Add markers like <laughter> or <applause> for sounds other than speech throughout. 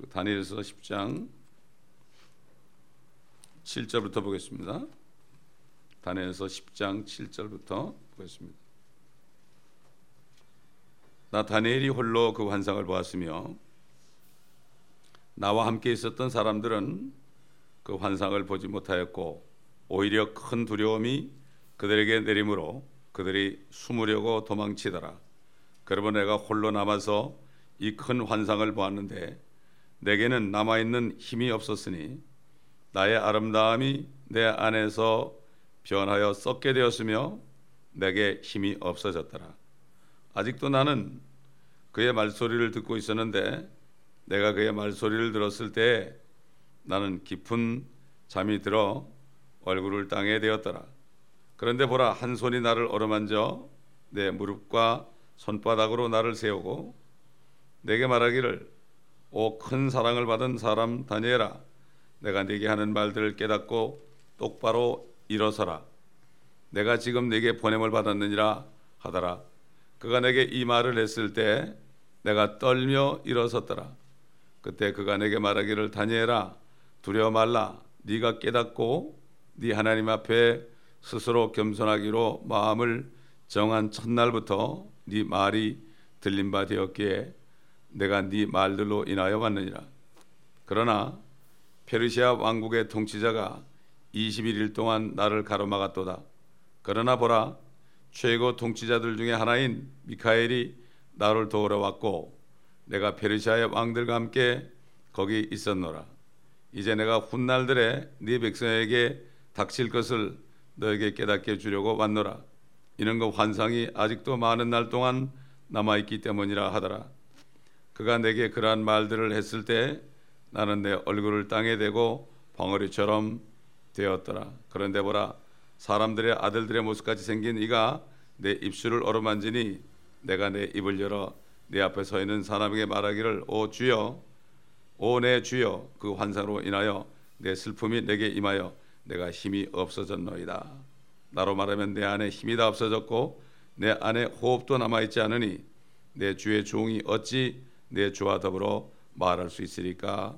다니엘서 10장 7절부터 보겠습니다. 다니엘서 10장 7절부터 보겠습니다. 나 다니엘이 홀로 그 환상을 보았으며 나와 함께 있었던 사람들은 그 환상을 보지 못하였고 오히려 큰 두려움이 그들에게 내림으로 그들이 숨으려고 도망치더라. 그러므로 내가 홀로 남아서 이 큰 환상을 보았는데 내게는 남아 있는 힘이 없었으니 나의 아름다움이 내 안에서 변하여 썩게 되었으며 내게 힘이 없어졌더라. 아직도 나는 그의 말소리를 듣고 있었는데 내가 그의 말소리를 들었을 때 나는 깊은 잠이 들어 얼굴을 땅에 대었더라. 그런데 보라 한 손이 나를 어루만져 내 무릎과 손바닥으로 나를 세우고 내게 말하기를 오큰 사랑을 받은 사람 다니엘아 내가 네게 하는 말들을 깨닫고 똑바로 일어서라. 내가 지금 네게 보냄을 받았느니라 하더라. 그가 내게 이 말을 했을 때 내가 떨며 일어섰더라. 그때 그가 내게 말하기를 다니엘아 두려워 말라. 네가 깨닫고 네 하나님 앞에 스스로 겸손하기로 마음을 정한 첫날부터 네 말이 들린 바 되었기에 내가 네 말들로 인하여 왔느니라. 그러나 페르시아 왕국의 통치자가 21일 동안 나를 가로막았도다. 그러나 보라 최고 통치자들 중에 하나인 미카엘이 나를 도우러 왔고 내가 페르시아의 왕들과 함께 거기 있었노라. 이제 내가 훗날들에 네 백성에게 닥칠 것을 너에게 깨닫게 주려고 왔노라. 이는 그 환상이 아직도 많은 날 동안 남아 있기 때문이라 하더라 그가 내게 그러한 말들을 했을 때 나는 내 얼굴을 땅에 대고 벙어리처럼 되었더라. 그런데 보라 사람들의 아들들의 모습같이 생긴 이가 내 입술을 어루만지니 내가 내 입을 열어 내 앞에 서 있는 사람에게 말하기를 오 주여 오 내 주여 그 환상으로 인하여 내 슬픔이 내게 임하여 내가 힘이 없어졌노이다. 나로 말하면 내 안에 힘이 다 없어졌고 내 안에 호흡도 남아 있지 않으니 내 주의 종이 어찌 내 주와 더불어 말할 수 있으리까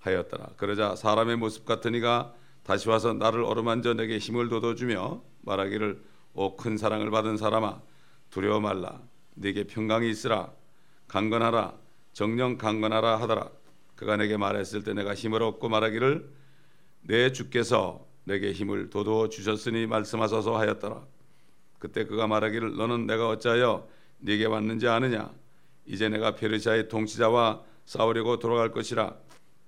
하였더라. 그러자 사람의 모습 같은 이가 다시 와서 나를 어루만져 내게 힘을 돋워주며 말하기를 오 큰 사랑을 받은 사람아 두려워 말라. 네게 평강이 있으라. 강건하라. 정령 강건하라 하더라. 그가 내게 말했을 때 내가 힘을 얻고 말하기를 내 주께서 내게 힘을 돋워 주셨으니 말씀하소서 하였더라. 그때 그가 말하기를 너는 내가 어찌하여 네게 왔는지 아느냐 이제 내가 페르시아의 통치자와 싸우려고 돌아갈 것이라.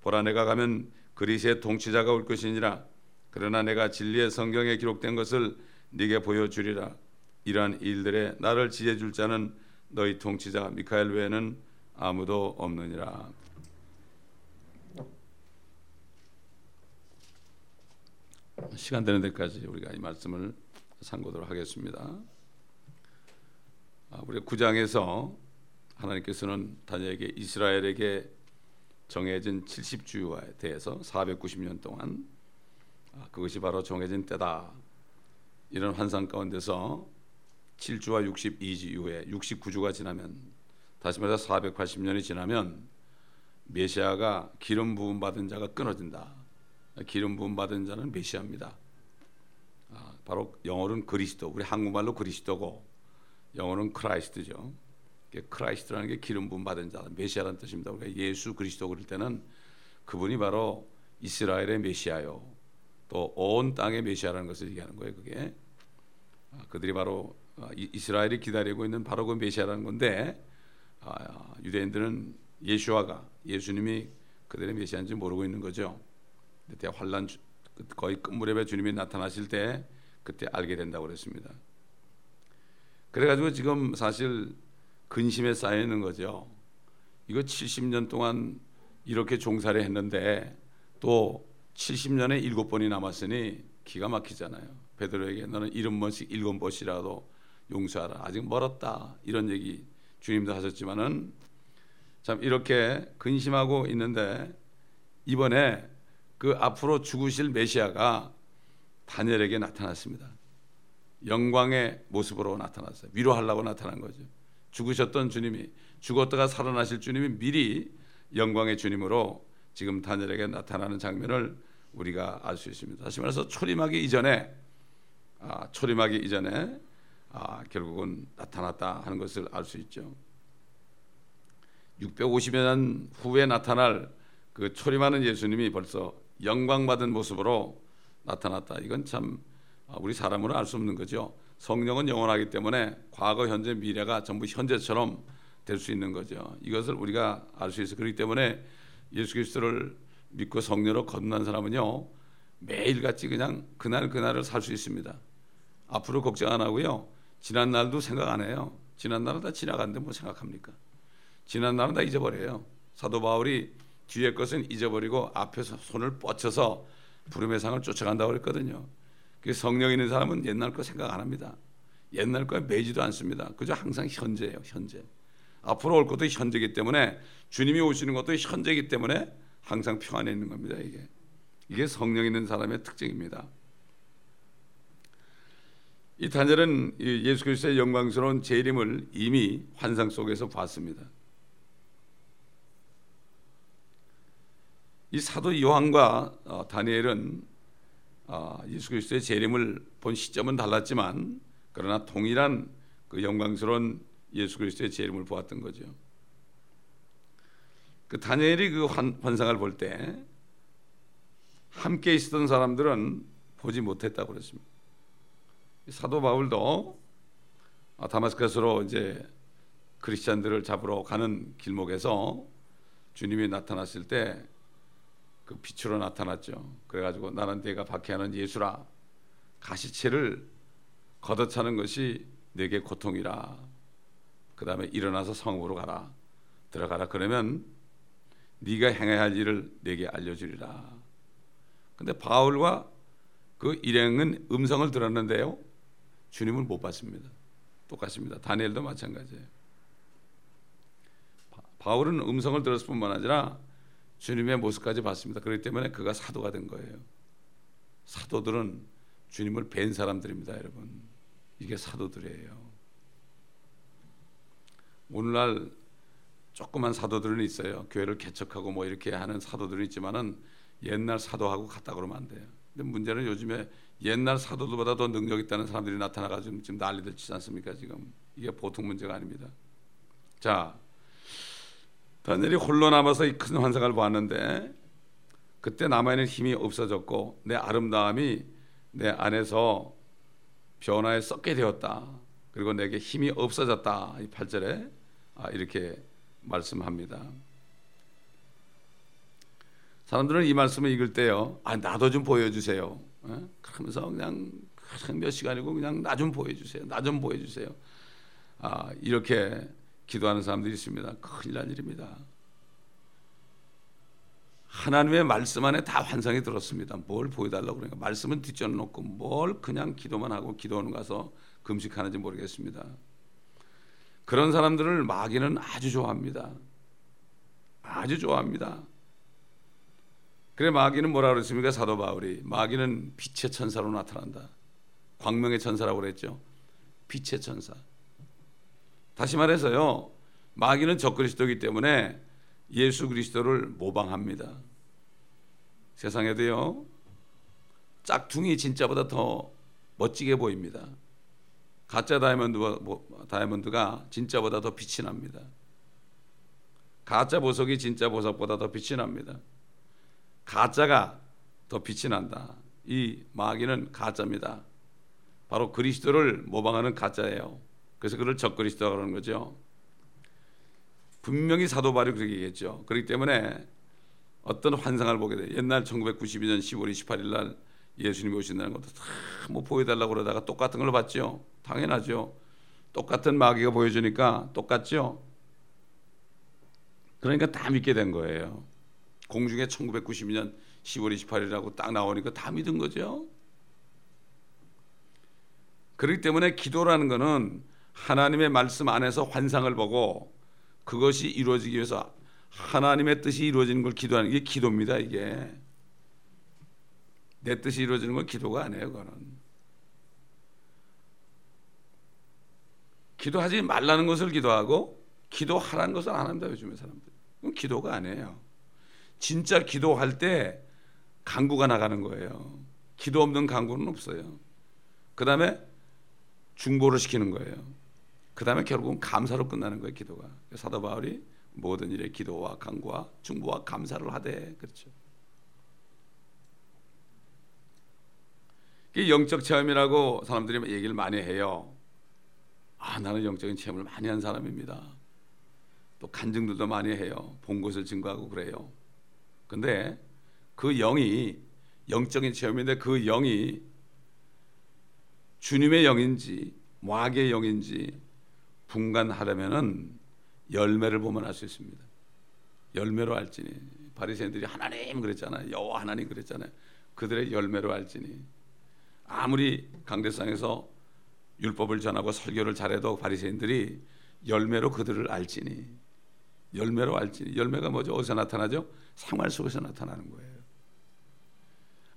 보라 내가 가면 그리스의 통치자가 올 것이니라. 그러나 내가 진리의 성경에 기록된 것을 네게 보여주리라. 이러한 일들에 나를 지혜 줄 자는 너희 통치자 미카엘 외에는 아무도 없느니라. 시간 되는 데까지 우리가 이 말씀을 상고도록 하겠습니다. 아, 우리 구장에서 하나님께서는 다니엘에게 이스라엘에게 정해진 70주에 대해서 490년 동안 아, 그것이 바로 정해진 때다. 이런 환상 가운데서 7주와 62주 이후에 69주가 지나면 다시 말해서 480년이 지나면 메시아가 기름 부음 받은 자가 끊어진다. 기름 부음 받은 자는 메시아입니다. 아, 바로 영어로는 그리스도, 우리 한국말로 그리스도고 영어는 Christ죠. Christ라는 게 기름 부음 받은 자, 메시아라는 뜻입니다. 우리가 예수 그리스도 그럴 때는 그분이 바로 이스라엘의 메시아요. 또 온 땅의 메시아라는 것을 얘기하는 거예요. 그게 아, 그들이 바로 아, 이스라엘이 기다리고 있는 바로 그 메시아라는 건데 아, 유대인들은 예슈아가 예수님이 그들의 메시아인지 모르고 있는 거죠. 그때 환란 거의 끝무렵에 주님이 나타나실 때 그때 알게 된다고 그랬습니다. 그래가지고 지금 사실 근심에 쌓여 있는 거죠. 이거 70년 동안 이렇게 종사를 했는데 또 70년에 일곱 번이 남았으니 기가 막히잖아요. 베드로에게 너는 일흔 번씩 일곱 번이라도 용서하라. 아직 멀었다. 이런 얘기 주님도 하셨지만은 참 이렇게 근심하고 있는데 이번에 그 앞으로 죽으실 메시아가 다니엘에게 나타났습니다. 영광의 모습으로 나타났어요. 위로하려고 나타난 거죠. 죽으셨던 주님이 죽었다가 살아나실 주님이 미리 영광의 주님으로 지금 다니엘에게 나타나는 장면을 우리가 알 수 있습니다. 다시 말해서 초림하기 이전에 아, 초림하기 이전에 아, 결국은 나타났다 하는 것을 알 수 있죠. 650여 년 후에 나타날 그 초림하는 예수님이 벌써 영광 받은 모습으로 나타났다. 이건 참 아, 우리 사람으로 알 수 없는 거죠. 성령은 영원하기 때문에 과거, 현재, 미래가 전부 현재처럼 될 수 있는 거죠. 이것을 우리가 알 수 있어. 그렇기 때문에 예수 그리스도를 믿고 성령으로 거듭난 사람은요 매일같이 그냥 그날 그날을 살 수 있습니다. 앞으로 걱정 안 하고요. 지난 날도 생각 안 해요. 지난 날은 다 지나갔는데 뭐 생각합니까? 지난 날은 다 잊어버려요. 사도 바울이 뒤의 것은 잊어버리고 앞에서 손을 뻗쳐서 부름의 상을 쫓아간다고 그랬거든요. 그 성령 있는 사람은 옛날 거 생각 안 합니다. 옛날 거에 매지도 않습니다. 그저 항상 현재예요. 현재. 앞으로 올 것도 현재이기 때문에 주님이 오시는 것도 현재이기 때문에 항상 평안에 있는 겁니다. 이게 이게 성령 있는 사람의 특징입니다. 이 다니엘은 예수 그리스도의 영광스러운 재림을 이미 환상 속에서 봤습니다. 이 사도 요한과 어, 다니엘은 어, 예수 그리스도의 재림을 본 시점은 달랐지만 그러나 동일한 그 영광스러운 예수 그리스도의 재림을 보았던 거죠. 그 다니엘이 그 환, 환상을 볼 때 함께 있었던 사람들은 보지 못했다고 그랬습니다. 사도 바울도 아, 다마스커스로 이제 크리스천들을 잡으러 가는 길목에서 주님이 나타났을 때 그 빛으로 나타났죠. 그래가지고 나는 내가 박해하는 예수라 가시체를 걷어차는 것이 내게 고통이라. 그 다음에 일어나서 성읍으로 가라. 들어가라. 그러면 네가 행해야 할 일을 내게 알려주리라. 근데 바울과 그 일행은 음성을 들었는데요. 주님을 못 봤습니다. 똑같습니다. 다니엘도 마찬가지예요. 바울은 음성을 들었을 뿐만 아니라 주님의 모습까지 봤습니다. 그렇기 때문에 그가 사도가 된 거예요. 사도들은 주님을 뵌 사람들입니다, 여러분. 이게 사도들이에요. 오늘날 조그만 사도들은 있어요. 교회를 개척하고 뭐 이렇게 하는 사도들은 있지만은 옛날 사도하고 같다 그러면 안 돼요. 근데 문제는 요즘에 옛날 사도들보다 더 능력 있다는 사람들이 나타나가지고 지금 난리들 치지 않습니까? 지금 이게 보통 문제가 아닙니다. 자, 다니엘이 홀로 남아서 이 큰 환상을 보았는데 그때 남아있는 힘이 없어졌고 내 아름다움이 내 안에서 변화에 썩게 되었다. 그리고 내게 힘이 없어졌다. 이 8절에 아, 이렇게 말씀합니다. 사람들은 이 말씀을 읽을 때요. 아, 나도 좀 보여주세요. 어? 그러면서 그냥 몇 시간이고 그냥 나 좀 보여주세요. 나 좀 보여주세요. 아, 이렇게 기도하는 사람들이 있습니다. 큰일 날 일입니다. 하나님의 말씀 안에 다 환상이 들었습니다. 뭘 보여달라고 그러니까 말씀은 뒷전 놓고 뭘 그냥 기도만 하고 기도하는 가서 금식하는지 모르겠습니다. 그런 사람들을 마귀는 아주 좋아합니다. 아주 좋아합니다. 그래 마귀는 뭐라 그랬습니까? 사도 바울이 마귀는 빛의 천사로 나타난다. 광명의 천사라고 그랬죠. 빛의 천사. 다시 말해서요. 마귀는 적그리스도이기 때문에 예수 그리스도를 모방합니다. 세상에도요. 짝퉁이 진짜보다 더 멋지게 보입니다. 가짜 다이아몬드, 뭐, 다이아몬드가 진짜보다 더 빛이 납니다. 가짜 보석이 진짜 보석보다 더 빛이 납니다. 가짜가 더 빛이 난다. 이 마귀는 가짜입니다. 바로 그리스도를 모방하는 가짜예요. 그래서 그를 적그리스도라고 하는 거죠. 분명히 사도 바울이 그렇게 얘기했죠. 그렇기 때문에 어떤 환상을 보게 돼. 옛날 1992년 10월 28일 날 예수님이 오신다는 것도 다뭐 보여달라고 그러다가 똑같은 걸 봤죠. 당연하죠. 똑같은 마귀가 보여주니까 똑같죠. 그러니까 다 믿게 된 거예요. 공중에 1992년 10월 28일이라고 딱 나오니까 다 믿은 거죠. 그렇기 때문에 기도라는 것은 하나님의 말씀 안에서 환상을 보고 그것이 이루어지기 위해서 하나님의 뜻이 이루어지는 걸 기도하는 게 기도입니다. 이게 내 뜻이 이루어지는 건 기도가 아니에요. 그거는 기도하지 말라는 것을 기도하고 기도하라는 것을 안 합니다. 요즘에 사람들 그건 기도가 아니에요. 진짜 기도할 때 강구가 나가는 거예요. 기도 없는 강구는 없어요. 그 다음에 중보를 시키는 거예요. 그 다음에 결국은 감사로 끝나는 거예요. 기도가. 사도 바울이 모든 일에 기도와 강구와 중보와 감사를 하되 그렇죠. 이 영적 체험이라고 사람들이 얘기를 많이 해요. 아 나는 영적인 체험을 많이 한 사람입니다. 또 간증들도 많이 해요. 본 것을 증거하고 그래요. 근데 그 영이 영적인 체험인데 그 영이 주님의 영인지 마귀의 영인지 분간하려면은 열매를 보면 알 수 있습니다. 열매로 알지니 바리새인들이 하나님 그랬잖아요. 여호와 하나님 그랬잖아요. 그들의 열매로 알지니 아무리 강대상에서 율법을 전하고 설교를 잘해도 바리새인들이 열매로 그들을 알지니 열매로 알지니 열매가 뭐죠? 어디서 나타나죠? 생활 속에서 나타나는 거예요.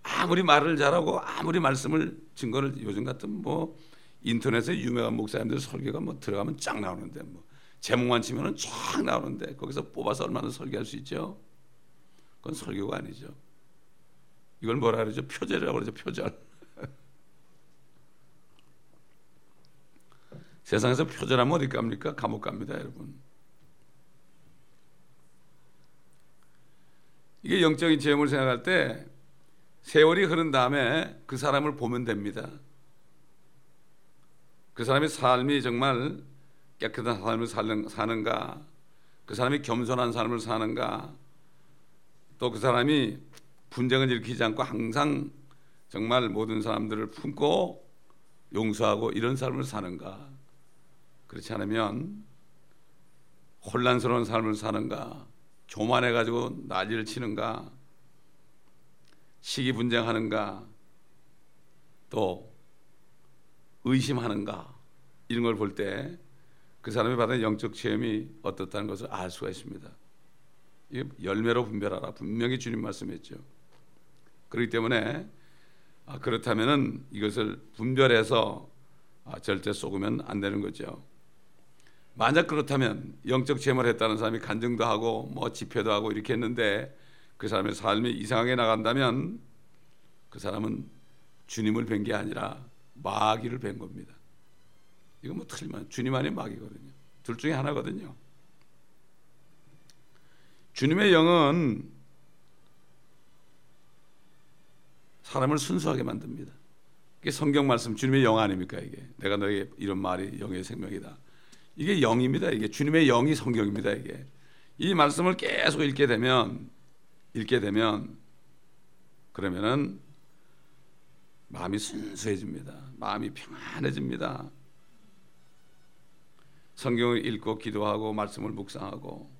아무리 말을 잘하고 아무리 말씀을 증거를 요즘 같은 뭐 인터넷에 유명한 목사님들 설교가 뭐 들어가면 쫙 나오는데 뭐 제목만 치면은 쫙 나오는데 거기서 뽑아서 얼마나 설교할 수 있죠? 그건 설교가 아니죠. 이걸 뭐라 그러죠? 표절이라고 그러죠. 표절. <laughs> 세상에서 표절하면 어디 갑니까? 감옥 갑니다, 여러분. 이게 영적인 체험을 생각할 때 세월이 흐른 다음에 그 사람을 보면 됩니다. 그 사람의 삶이 정말 깨끗한 삶을 사는가, 그 사람이 겸손한 삶을 사는가, 또 그 사람이 분쟁을 일으키지 않고 항상 정말 모든 사람들을 품고 용서하고 이런 삶을 사는가. 그렇지 않으면 혼란스러운 삶을 사는가, 교만해 가지고 난리를 치는가, 시기 분쟁하는가, 또 의심하는가 이런 걸 볼 때 그 사람이 받은 영적 체험이 어떻다는 것을 알 수가 있습니다. 이 열매로 분별하라 분명히 주님 말씀했죠. 그렇기 때문에 아, 그렇다면은 이것을 분별해서 아, 절대 속으면 안 되는 거죠. 만약 그렇다면 영적 체험을 했다는 사람이 간증도 하고 뭐 집회도 하고 이렇게 했는데 그 사람의 삶이 이상하게 나간다면 그 사람은 주님을 뵌 게 아니라 마귀를 뵌 겁니다. 이거 뭐 틀리면 주님 안에 마귀거든요. 둘 중에 하나거든요. 주님의 영은 사람을 순수하게 만듭니다. 이게 성경 말씀 주님의 영 아닙니까 이게? 내가 너에게 이런 말이 영의 생명이다. 이게 영입니다. 이게 주님의 영이 성경입니다. 이게 이 말씀을 계속 읽게 되면 읽게 되면 그러면은 마음이 순수해집니다. 마음이 평안해집니다. 성경을 읽고 기도하고 말씀을 묵상하고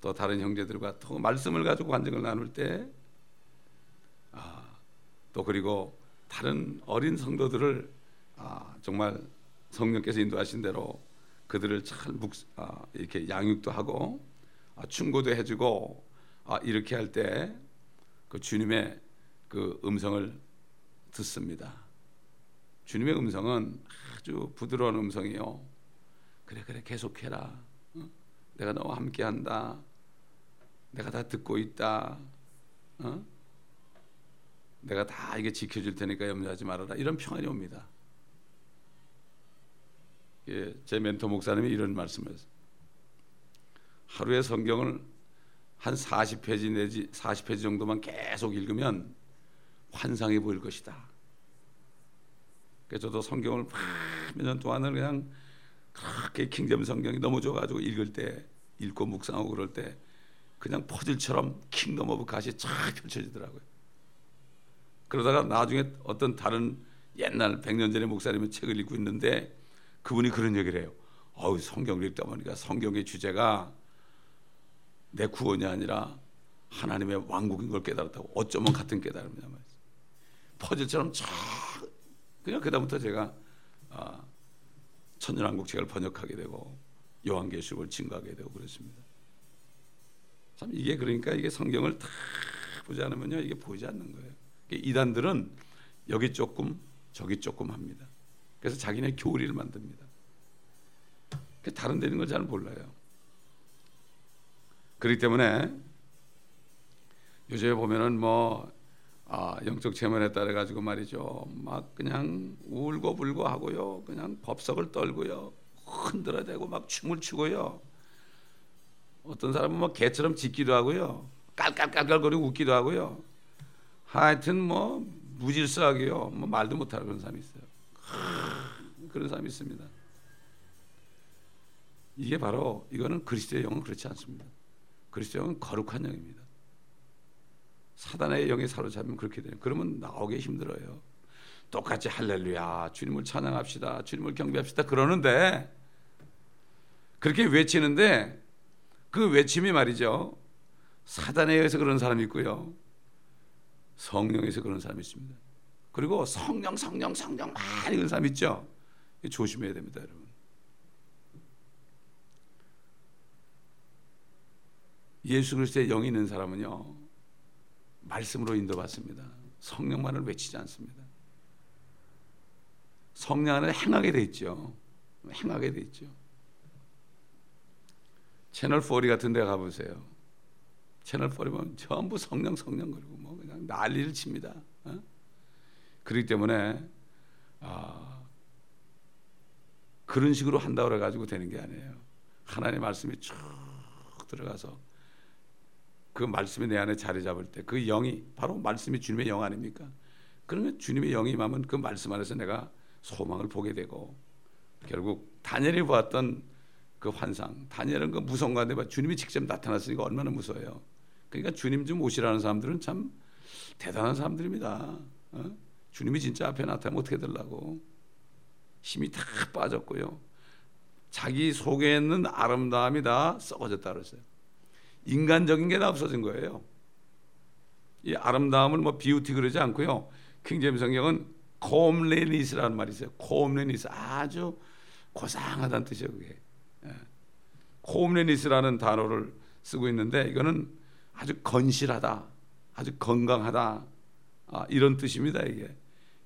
또 다른 형제들과 또 말씀을 가지고 간증을 나눌 때, 아, 또 그리고 다른 어린 성도들을 아, 정말 성령께서 인도하신 대로 그들을 잘 묵, 아, 이렇게 양육도 하고 아, 충고도 해주고 아, 이렇게 할 때 그 주님의 그 음성을 듣습니다. 주님의 음성은 아주 부드러운 음성이요. 그래 그래 계속해라. 어? 내가 너와 함께한다. 내가 다 듣고 있다. 어? 내가 다 이게 지켜줄 테니까 염려하지 말아라. 이런 평안이 옵니다. 예, 제 멘토 목사님이 이런 말씀을 하루에 성경을 한 40페이지 내지 40페이지 정도만 계속 읽으면 환상이 보일 것이다. 그래서 저도 성경을 몇년 동안은 그냥 그렇게 킹잼 성경이 너무 좋아가지고 읽을 때 읽고 묵상하고 그럴 때 그냥 퍼즐처럼 Kingdom of God이 쫙 펼쳐지더라고요. 그러다가 나중에 어떤 다른 옛날 100년 전의 목사님의 책을 읽고 있는데 그분이 그런 얘기를 해요. 어우 성경을 읽다 보니까 성경의 주제가 내 구원이 아니라 하나님의 왕국인 걸 깨달았다고 어쩌면 같은 깨달음이냐 말이죠. 퍼즐처럼 쫙 그냥 그다음부터 제가 아, 천년왕국책을 번역하게 되고 요한계시록을 증거하게 되고 그렇습니다. 참 이게 그러니까 이게 성경을 다 보지 않으면요 이게 보이지 않는 거예요. 이단들은 여기 조금 저기 조금 합니다. 그래서 자기네 교리를 만듭니다. 다른 데는 걸 잘 몰라요. 그렇기 때문에 요즘에 보면은 뭐 아, 영적 체면에 따라 가지고 말이죠. 막 그냥 울고 불고 하고요. 그냥 법석을 떨고요. 흔들어대고 막 춤을 추고요. 어떤 사람은 뭐 개처럼 짖기도 하고요. 깔깔깔깔거리고 웃기도 하고요. 하여튼 뭐 무질서하게요. 뭐 말도 못하는 그런 사람이 있어요. 그런 사람이 있습니다. 이게 바로 이거는 그리스도의 영은 그렇지 않습니다. 그리스도의 영은 거룩한 영입니다. 사단의 영에 사로잡히면 그렇게 돼요. 그러면 나오기 힘들어요. 똑같이 할렐루야, 주님을 찬양합시다, 주님을 경배합시다 그러는데 그렇게 외치는데 그 외침이 말이죠. 사단에 의해서 그런 사람이 있고요. 성령에서 그런 사람이 있습니다. 그리고 성령, 성령, 성령 많이 그런 사람 있죠. 조심해야 됩니다, 여러분. 예수 그리스도의 영이 있는 사람은요. 말씀으로 인도받습니다. 성령만을 외치지 않습니다. 성령 안에 행하게 돼 있죠. 행하게 돼 있죠. 채널 4 같은 데 가보세요. 채널 4 보면 전부 성령 성령 그리고 뭐 그냥 난리를 칩니다. 어? 그렇기 때문에 아, 그런 식으로 한다고 해가지고 되는 게 아니에요. 하나님의 말씀이 쭉 들어가서 그 말씀이 내 안에 자리 잡을 때 그 영이 바로 말씀이 주님의 영 아닙니까? 그러면 주님의 영이 임하면 그 말씀 안에서 내가 소망을 보게 되고 결국 다니엘이 보았던 그 환상, 다니엘은 그 무서운 가운데 주님이 직접 나타났으니까 얼마나 무서워요. 그러니까 주님 좀 오시라는 사람들은 참 대단한 사람들입니다. 어? 주님이 진짜 앞에 나타나면 어떻게 되려고 힘이 다 빠졌고요. 자기 속에 있는 아름다움이 다 썩어졌다 그랬어요. 인간적인 게 다 없어진 거예요. 이 아름다움을 뭐 비우티 그러지 않고요. 킹제임 성경은 콤레니스라는 말이 있어요. 콤레니스 아주 고상하다는 뜻이에요. 그게 예. 콤레니스라는 단어를 쓰고 있는데 이거는 아주 건실하다, 아주 건강하다 아, 이런 뜻입니다. 이게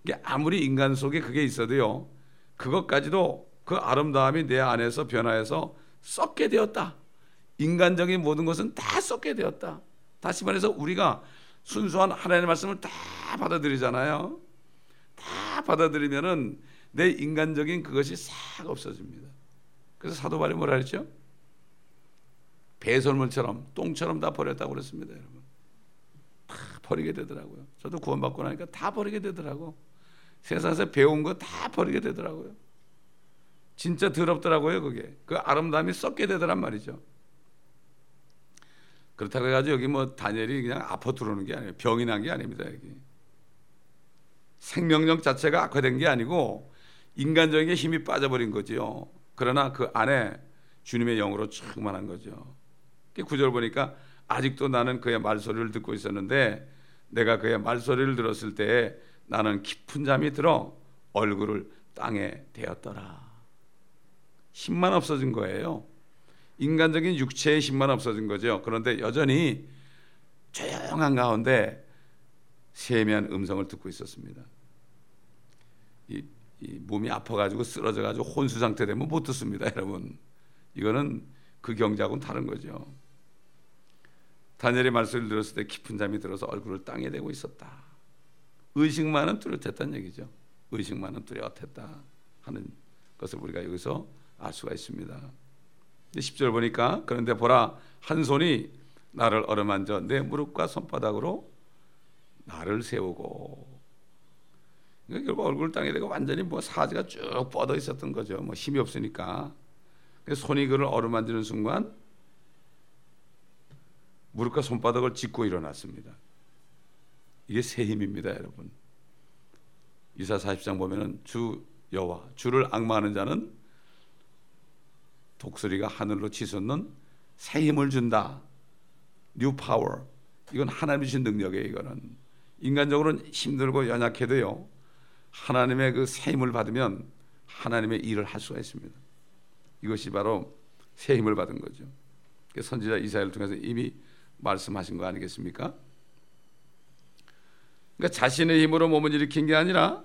이게 아무리 인간 속에 그게 있어도요, 그것까지도 그 아름다움이 내 안에서 변화해서 썩게 되었다. 인간적인 모든 것은 다 썩게 되었다. 다시 말해서 우리가 순수한 하나님의 말씀을 다 받아들이잖아요. 다 받아들이면은 내 인간적인 그것이 싹 없어집니다. 그래서 사도 바울이 뭐라 했죠? 배설물처럼 똥처럼 다 버렸다고 그랬습니다, 여러분. 다 버리게 되더라고요. 저도 구원받고 나니까 다 버리게 되더라고. 세상에서 배운 거 다 버리게 되더라고요. 진짜 더럽더라고요, 그게. 그 아름다움이 썩게 되더란 말이죠. 그렇다고 해가지고 여기 뭐 다니엘이 그냥 아파 들어오는 게 아니에요. 병이 난 게 아닙니다, 여기. 생명력 자체가 악화된 게 아니고 인간적인 게 힘이 빠져버린 거지요. 그러나 그 안에 주님의 영으로 충만한 거죠. 구절 보니까 아직도 나는 그의 말소리를 듣고 있었는데 내가 그의 말소리를 들었을 때 나는 깊은 잠이 들어 얼굴을 땅에 대었더라. 힘만 없어진 거예요. 인간적인 육체의 힘만 없어진 거죠. 그런데 여전히 조용한 가운데 세미한 음성을 듣고 있었습니다. 이, 이 몸이 아파가지고 쓰러져가지고 혼수 상태 되면 못 듣습니다, 여러분. 이거는 그 경작은 다른 거죠. 다니엘의 말씀을 들었을 때 깊은 잠이 들어서 얼굴을 땅에 대고 있었다. 의식만은 뚜렷했다는 얘기죠. 의식만은 뚜렷했다 하는 것을 우리가 여기서 알 수가 있습니다. 10절 보니까 그런데 보라 한 손이 나를 어루만져 내 무릎과 손바닥으로 나를 세우고 그러니까 결국 얼굴 땅에 대고 완전히 뭐 사지가 쭉 뻗어 있었던 거죠. 뭐 힘이 없으니까. 손이 그를 어루만지는 순간 무릎과 손바닥을 짚고 일어났습니다. 이게 새 힘입니다, 여러분. 이사야 40장 보면은 주 여호와 주를 앙망하는 자는 독수리가 하늘로 치솟는 새 힘을 준다. New power. 이건 하나님이 주신 능력이에요, 이거는. 인간적으로는 힘들고 연약해도요. 하나님의 그 새 힘을 받으면 하나님의 일을 할 수가 있습니다. 이것이 바로 새 힘을 받은 거죠. 선지자 이사야를 통해서 이미 말씀하신 거 아니겠습니까? 그러니까 자신의 힘으로 몸을 일으킨 게 아니라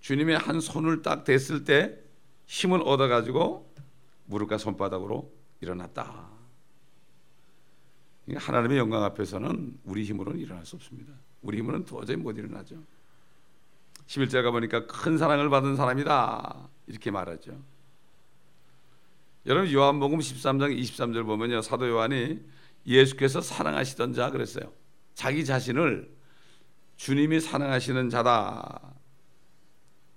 주님의 한 손을 딱 댔을 때 힘을 얻어 가지고 무릎과 손바닥으로 일어났다. 하나님의 영광 앞에서는 우리 힘으로는 일어날 수 없습니다. 우리 힘으로는 도저히 못 일어나죠. 11절 가보니까 큰 사랑을 받은 사람이다. 이렇게 말하죠. 여러분 요한복음 13장 23절 보면요. 사도 요한이 예수께서 사랑하시던 자 그랬어요. 자기 자신을 주님이 사랑하시는 자다.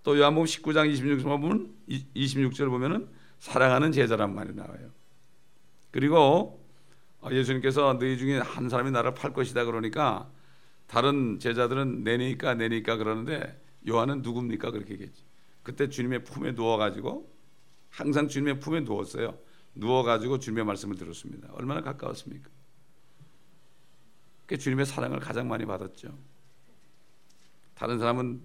또 요한복음 19장 26절 보면 26절 보면은 사랑하는 제자란 말이 나와요. 그리고 예수님께서 너희 중에 한 사람이 나를 팔 것이다 그러니까 다른 제자들은 내니까 내니까 그러는데 요한은 누굽니까 그렇게 얘기했지. 그때 주님의 품에 누워 가지고 항상 주님의 품에 누웠어요. 누워 가지고 주님의 말씀을 들었습니다. 얼마나 가까웠습니까? 그 주님의 사랑을 가장 많이 받았죠. 다른 사람은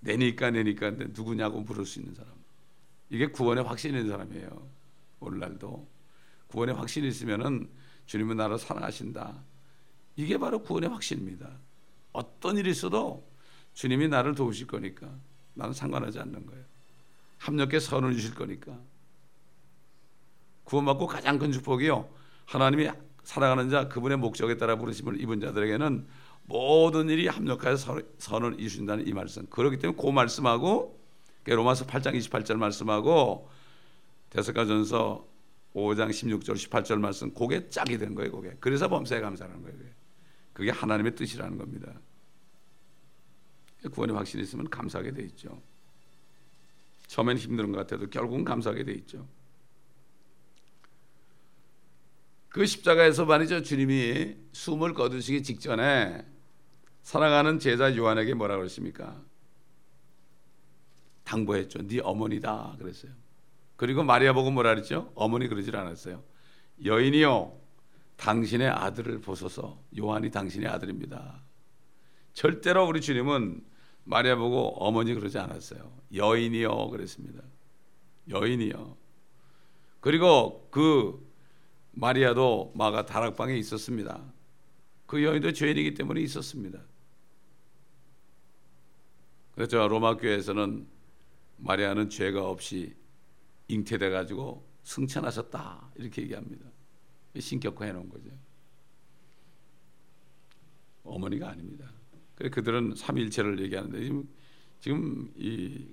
내니까 내니까 누구냐고 물을 수 있는 사람. 이게 구원의 확신이 있는 사람이에요. 오늘날도 구원의 확신이 있으면은 주님은 나를 사랑하신다. 이게 바로 구원의 확신입니다. 어떤 일이 있어도 주님이 나를 도우실 거니까 나는 상관하지 않는 거예요. 합력해 선을 주실 거니까. 구원받고 가장 큰 축복이요. 하나님이 사랑하는 자 그분의 목적에 따라 부르심을 입은 자들에게는 모든 일이 합력하여 선을 이루신다는 이 말씀. 그렇기 때문에 그 말씀하고 로마서 8장 28절 말씀하고 데스가전서 5장 16절 18절 말씀 그게 짝이 된 거예요. 그게. 그래서 범사에 감사하는 거예요. 그게. 하나님의 뜻이라는 겁니다. 구원의 확신이 있으면 감사하게 돼 있죠. 처음엔 힘든 것 같아도 결국은 감사하게 돼 있죠. 그 십자가에서 말이죠. 주님이 숨을 거두시기 직전에 사랑하는 제자 요한에게 뭐라 그러십니까? 당부했죠. 네 어머니다 그랬어요. 그리고 마리아 보고 뭐라 그랬죠? 어머니 그러질 않았어요. 여인이요 당신의 아들을 보소서. 요한이 당신의 아들입니다. 절대로 우리 주님은 마리아 보고 어머니 그러지 않았어요. 여인이요 그랬습니다. 여인이요. 그리고 그 마리아도 마가 다락방에 있었습니다. 그 여인도 죄인이기 때문에 있었습니다. 그래서 로마 교회에서는 마리아는 죄가 없이 잉태돼 가지고 승천하셨다 이렇게 얘기합니다. 신격화해 놓은 거죠. 어머니가 아닙니다. 그래 그들은 삼일체를 얘기하는데 지금, 지금 이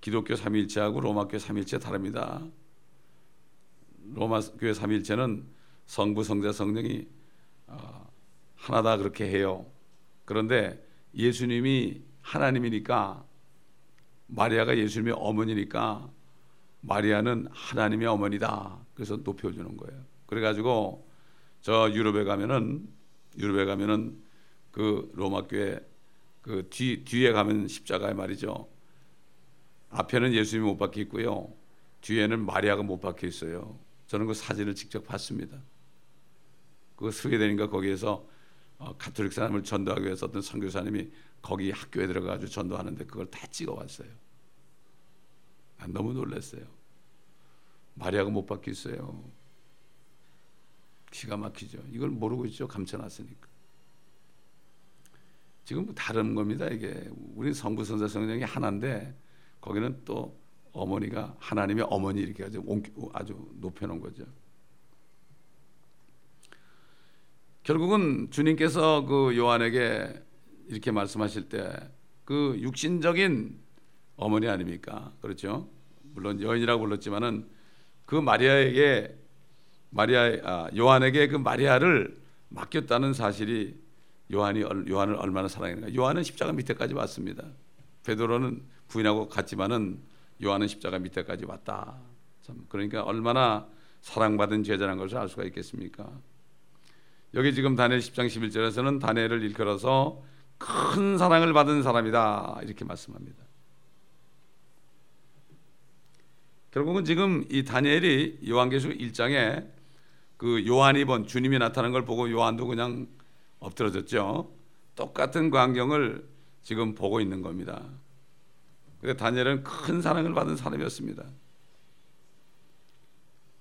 기독교 삼일체하고 로마 교회 삼일체 다릅니다. 로마 교회 삼일체는 성부, 성자, 성령이 어, 하나다 그렇게 해요. 그런데 예수님이 하나님이니까 마리아가 예수님의 어머니니까 마리아는 하나님의 어머니다. 그래서 높여주는 거예요. 그래가지고 저 유럽에 가면은 유럽에 가면은 그 로마 교회 그 뒤, 뒤에 가면 십자가에 말이죠. 앞에는 예수님이 못 박혀 있고요. 뒤에는 마리아가 못 박혀 있어요. 저는 그 사진을 직접 봤습니다. 그 스웨덴인가 거기에서 어, 가톨릭 사람을 전도하기 위해서 어떤 선교사님이 거기 학교에 들어가서 전도하는데 그걸 다 찍어왔어요. 난 너무 놀랐어요. 마리아가 못 바뀌었어요. 기가 막히죠. 이걸 모르고 있죠. 감춰놨으니까. 지금 다른 겁니다. 이게 우리 성부 선사 성령이 하나인데 거기는 또 어머니가 하나님의 어머니 이렇게 아주 아주 높여놓은 거죠. 결국은 주님께서 그 요한에게 이렇게 말씀하실 때 그 육신적인 어머니 아닙니까? 그렇죠? 물론 여인이라고 불렀지만은 그 마리아에게 마리아 아, 요한에게 그 마리아를 맡겼다는 사실이 요한이 요한을 얼마나 사랑했는가. 요한은 십자가 밑에까지 왔습니다. 베드로는 부인하고 갔지만은 요한은 십자가 밑에까지 왔다. 참 그러니까 얼마나 사랑받은 제자라는 것을 알 수가 있겠습니까? 여기 지금 다니엘 10장 11절에서는 다니엘을 일컬어서 큰 사랑을 받은 사람이다 이렇게 말씀합니다. 결국은 지금 이 다니엘이 요한계시록 1장에 그 요한이 본 주님이 나타난 걸 보고 요한도 그냥 엎드러졌죠. 똑같은 광경을 지금 보고 있는 겁니다. 근데 다니엘은 큰 사랑을 받은 사람이었습니다.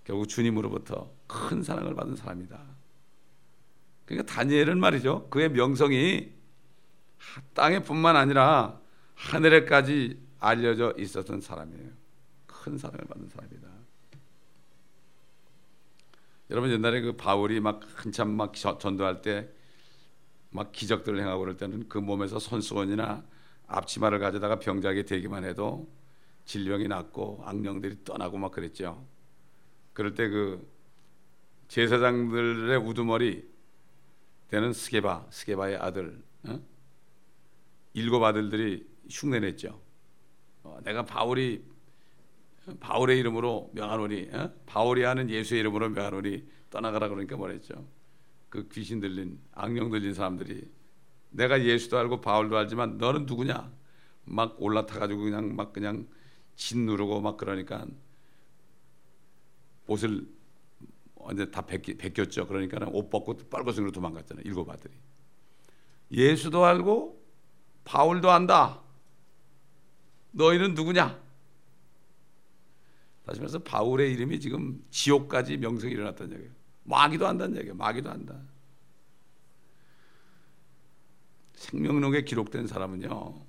결국 주님으로부터 큰 사랑을 받은 사람이다. 그러니까 다니엘은 말이죠. 그의 명성이 땅에뿐만 아니라 하늘에까지 알려져 있었던 사람이에요. 큰 사랑을 받는 사람이다. 여러분 옛날에 그 바울이 막 한참 막 전도할 때 막 기적들을 행하고 그럴 때는 그 몸에서 손수건이나 앞치마를 가져다가 병자에게 대기만 해도 질병이 낫고 악령들이 떠나고 막 그랬죠. 그럴 때 그 제사장들의 우두머리 되는 스게바, 스게바의 아들, 어? 일곱 아들들이 흉내냈죠. 어, 내가 바울이 바울의 이름으로 명하노니 어? 바울이 하는 예수의 이름으로 명하노니 떠나가라 그러니까 뭐랬죠. 그 귀신 들린 악령 들린 사람들이 내가 예수도 알고 바울도 알지만 너는 누구냐? 막 올라타 가지고 그냥 막 그냥 진 누르고 막 그러니까 옷을 언제 다 벗기, 벗겼 죠. 그러니까 옷 벗고 빨간색으로 도망갔잖아요. 일곱 아들이. 예수도 알고 바울도 안다. 너희는 누구냐? 다시 말해서 바울의 이름이 지금 지옥까지 명성이 일어났다는 얘기예요. 마귀도 한다는 얘기예요. 마귀도 한다. 생명록에 기록된 사람은요.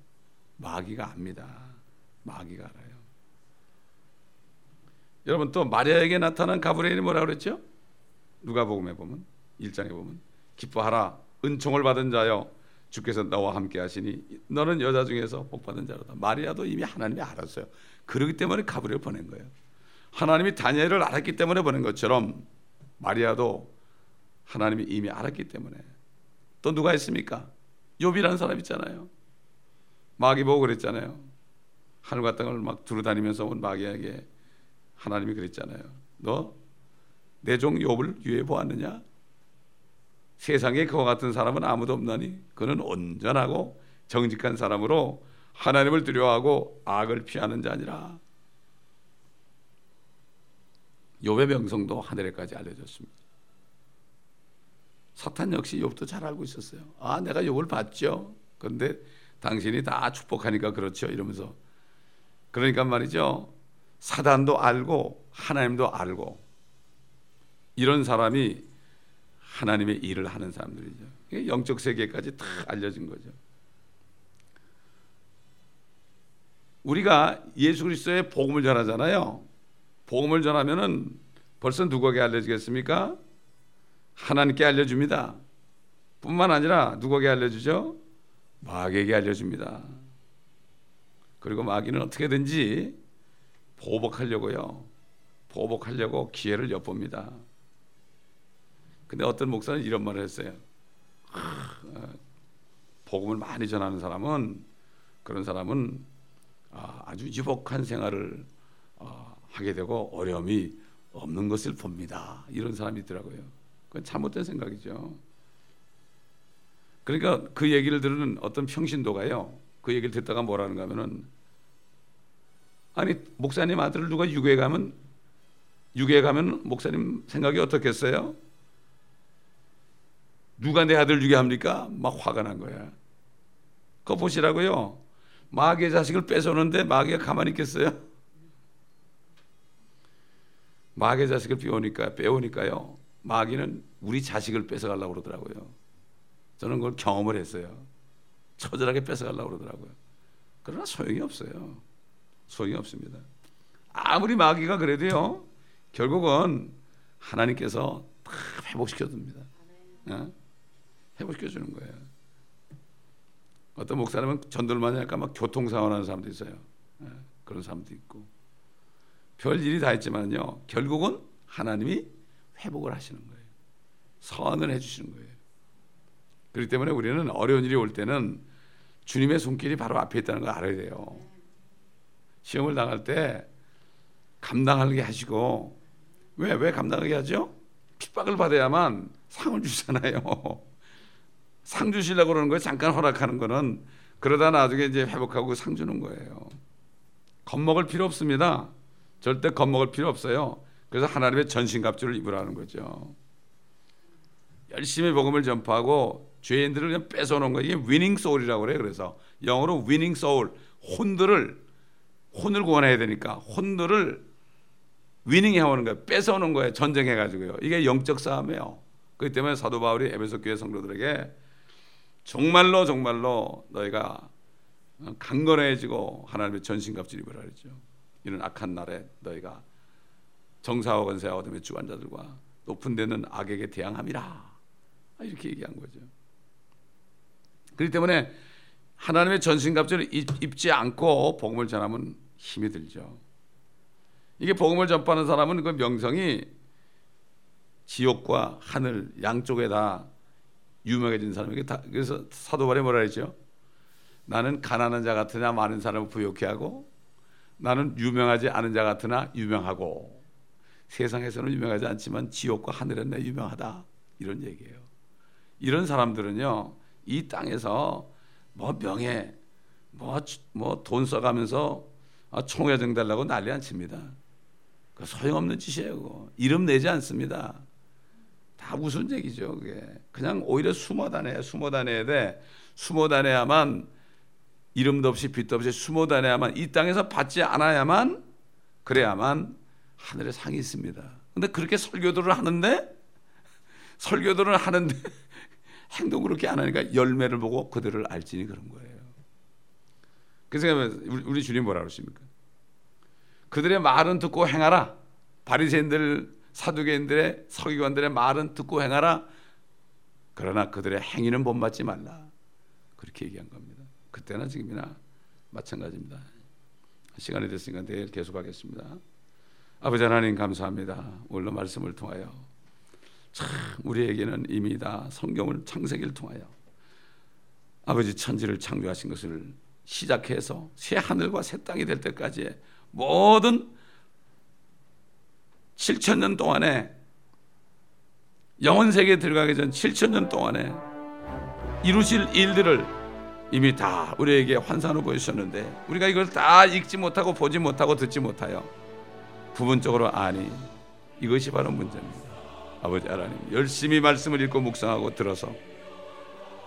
마귀가 압니다. 마귀가 알아요. 여러분 또 마리아에게 나타난 가브리엘이 뭐라 그랬죠? 누가복음에 보면 1장에 보면 기뻐하라 은총을 받은 자여 주께서 너와 함께 하시니 너는 여자 중에서 복 받은 자로다. 마리아도 이미 하나님이 알았어요. 그러기 때문에 가브리엘 보낸 거예요. 하나님이 다니엘을 알았기 때문에 보낸 것처럼 마리아도 하나님이 이미 알았기 때문에 또 누가 있습니까? 욥이라는 사람 있잖아요. 마귀 보고 그랬잖아요. 하늘과 땅을 막 두루다니면서 온 마귀에게 하나님이 그랬잖아요. 너 내 종 욥을 유해 보았느냐? 세상에 그와 같은 사람은 아무도 없나니 그는 온전하고 정직한 사람으로 하나님을 두려워하고 악을 피하는 자니라. 욥의 명성도 하늘에까지 알려졌습니다. 사탄 역시 욥도 잘 알고 있었어요. 아, 내가 욥을 봤죠. 그런데 당신이 다 축복하니까 그렇죠. 이러면서 그러니까 말이죠. 사단도 알고 하나님도 알고 이런 사람이 하나님의 일을 하는 사람들이죠. 영적 세계까지 다 알려진 거죠. 우리가 예수 그리스도의 복음을 전하잖아요. 복음을 전하면은 벌써 누구에게 알려지겠습니까? 하나님께 알려줍니다. 뿐만 아니라 누구에게 알려주죠? 마귀에게 알려줍니다. 그리고 마귀는 어떻게든지 보복하려고요. 보복하려고 기회를 엿봅니다. 근데 어떤 목사는 이런 말을 했어요. 어, 복음을 많이 전하는 사람은 그런 사람은 아, 아주 유복한 생활을 어, 하게 되고 어려움이 없는 것을 봅니다. 이런 사람이 있더라고요. 그건 잘못된 생각이죠. 그러니까 그 얘기를 들은 어떤 평신도가요. 그 얘기를 듣다가 뭐라는가 하면은 아니 목사님 아들을 누가 유괴 가면 유괴 가면 목사님 생각이 어떻겠어요? 누가 내 아들 유괴합니까? 막 화가 난 거야. 그거 보시라고요. 마귀의 자식을 뺏어오는데 마귀가 가만히 있겠어요? 마귀의 자식을 빼오니까 빼오니까요. 마귀는 우리 자식을 뺏어가려고 그러더라고요. 저는 그걸 경험을 했어요. 처절하게 뺏어가려고 그러더라고요. 그러나 소용이 없어요. 소용이 없습니다. 아무리 마귀가 그래도요, 결국은 하나님께서 다 회복시켜 줍니다. 어? 회복시켜 주는 거예요. 어떤 목사님은 전도를 니 할까 막 교통사고 나는 사람도 있어요. 어? 그런 사람도 있고. 별 일이 다 있지만요, 결국은 하나님이 회복을 하시는 거예요. 선을 해주시는 거예요. 그렇기 때문에 우리는 어려운 일이 올 때는 주님의 손길이 바로 앞에 있다는 걸 알아야 돼요. 시험을 당할 때 감당하게 하시고 왜 왜 감당하게 하죠? 핍박을 받아야만 상을 주잖아요. 상 주시려고 그러는 거예요. 잠깐 허락하는 거는 그러다 나중에 이제 회복하고 상 주는 거예요. 겁먹을 필요 없습니다. 절대 겁먹을 필요 없어요. 그래서 하나님의 전신갑주를 입으라는 거죠. 열심히 복음을 전파하고 죄인들을 그냥 뺏어놓은 거 이게 위닝 소울이라고 그래요. 그래서 영어로 위닝 소울 혼들을 혼을 구원해야 되니까 혼들을 위닝해 오는 거예요. 뺏어오는 거예요. 전쟁해 가지고요. 이게 영적 싸움이에요. 그렇기 때문에 사도 바울이 에베소 교회 성도들에게 정말로 정말로 너희가 강건해지고 하나님의 전신갑주를 입으라 그랬죠. 이런 악한 날에 너희가 정사와 권세와 어둠의 주관자들과 높은 데는 악에게 대항함이라 이렇게 얘기한 거죠. 그렇기 때문에 하나님의 전신갑주를 입지 않고 복음을 전하면 힘이 들죠. 이게 복음을 전파하는 사람은 그 명성이 지옥과 하늘 양쪽에 다 유명해진 사람에게 다 그래서 사도 바울이 뭐라 했죠? 나는 가난한 자 같으나 많은 사람을 부욕해 하고 나는 유명하지 않은 자 같으나 유명하고 세상에서는 유명하지 않지만 지옥과 하늘은 내 유명하다 이런 얘기예요. 이런 사람들은요 이 땅에서 뭐 명예 뭐돈 써가면서 아, 총회정 달라고 난리 안 칩니다. 그 소용없는 짓이에요. 이름 내지 않습니다. 다 무슨 얘기죠. 그게 그냥 오히려 숨어 다녀야 숨어 다녀야 돼. 숨어 다녀야만 이름도 없이 빛도 없이 숨어 다녀야만 이 땅에서 받지 않아야만 그래야만 하늘에 상이 있습니다. 근데 그렇게 설교들을 하는데 설교들을 하는데 <laughs> 행동 그렇게 안 하니까 열매를 보고 그들을 알지니 그런 거예요. 그래서 우리 주님 뭐라 그러십니까? 그들의 말은 듣고 행하라. 바리새인들 사두개인들의 서기관들의 말은 듣고 행하라. 그러나 그들의 행위는 본받지 말라. 그렇게 얘기한 겁니다. 그때나 지금이나 마찬가지입니다. 시간이 됐으니까 내일 계속하겠습니다. 아버지 하나님 감사합니다. 오늘 말씀을 통하여 참 우리에게는 이미 다 성경을 창세기를 통하여 아버지 천지를 창조하신 것을 시작해서 새 하늘과 새 땅이 될 때까지 모든 7천 년 동안에 영원 세계에 들어가기 전 7천 년 동안에 이루실 일들을 이미 다 우리에게 환상으로 보여주셨는데 우리가 이걸 다 읽지 못하고 보지 못하고 듣지 못하여 부분적으로 아니 이것이 바로 문제입니다. 아버지 하나님 열심히 말씀을 읽고 묵상하고 들어서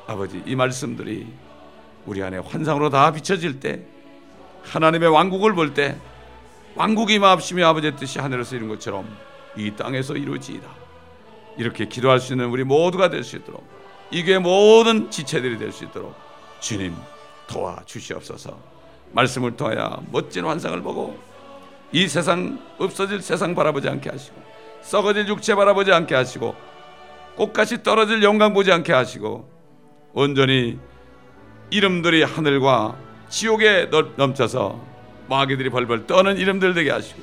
아버지 이 말씀들이 우리 안에 환상으로 다 비춰질 때 하나님의 왕국을 볼때 왕국이 마옵시며 아버지의 뜻이 하늘에서 이룬 것처럼 이 땅에서 이루어지이다. 이렇게 기도할 수 있는 우리 모두가 될 수 있도록 이 교회 모든 지체들이 될 수 있도록 주님 도와 주시옵소서. 말씀을 통하여 멋진 환상을 보고 이 세상 없어질 세상 바라보지 않게 하시고 썩어질 육체 바라보지 않게 하시고 꽃같이 떨어질 영광 보지 않게 하시고 온전히 이름들이 하늘과 지옥에 넘쳐서 마귀들이 벌벌 떠는 이름들 되게 하시고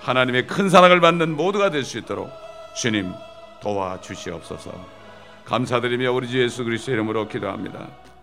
하나님의 큰 사랑을 받는 모두가 될 수 있도록 주님 도와 주시옵소서. 감사드리며 우리 주 예수 그리스도 이름으로 기도합니다.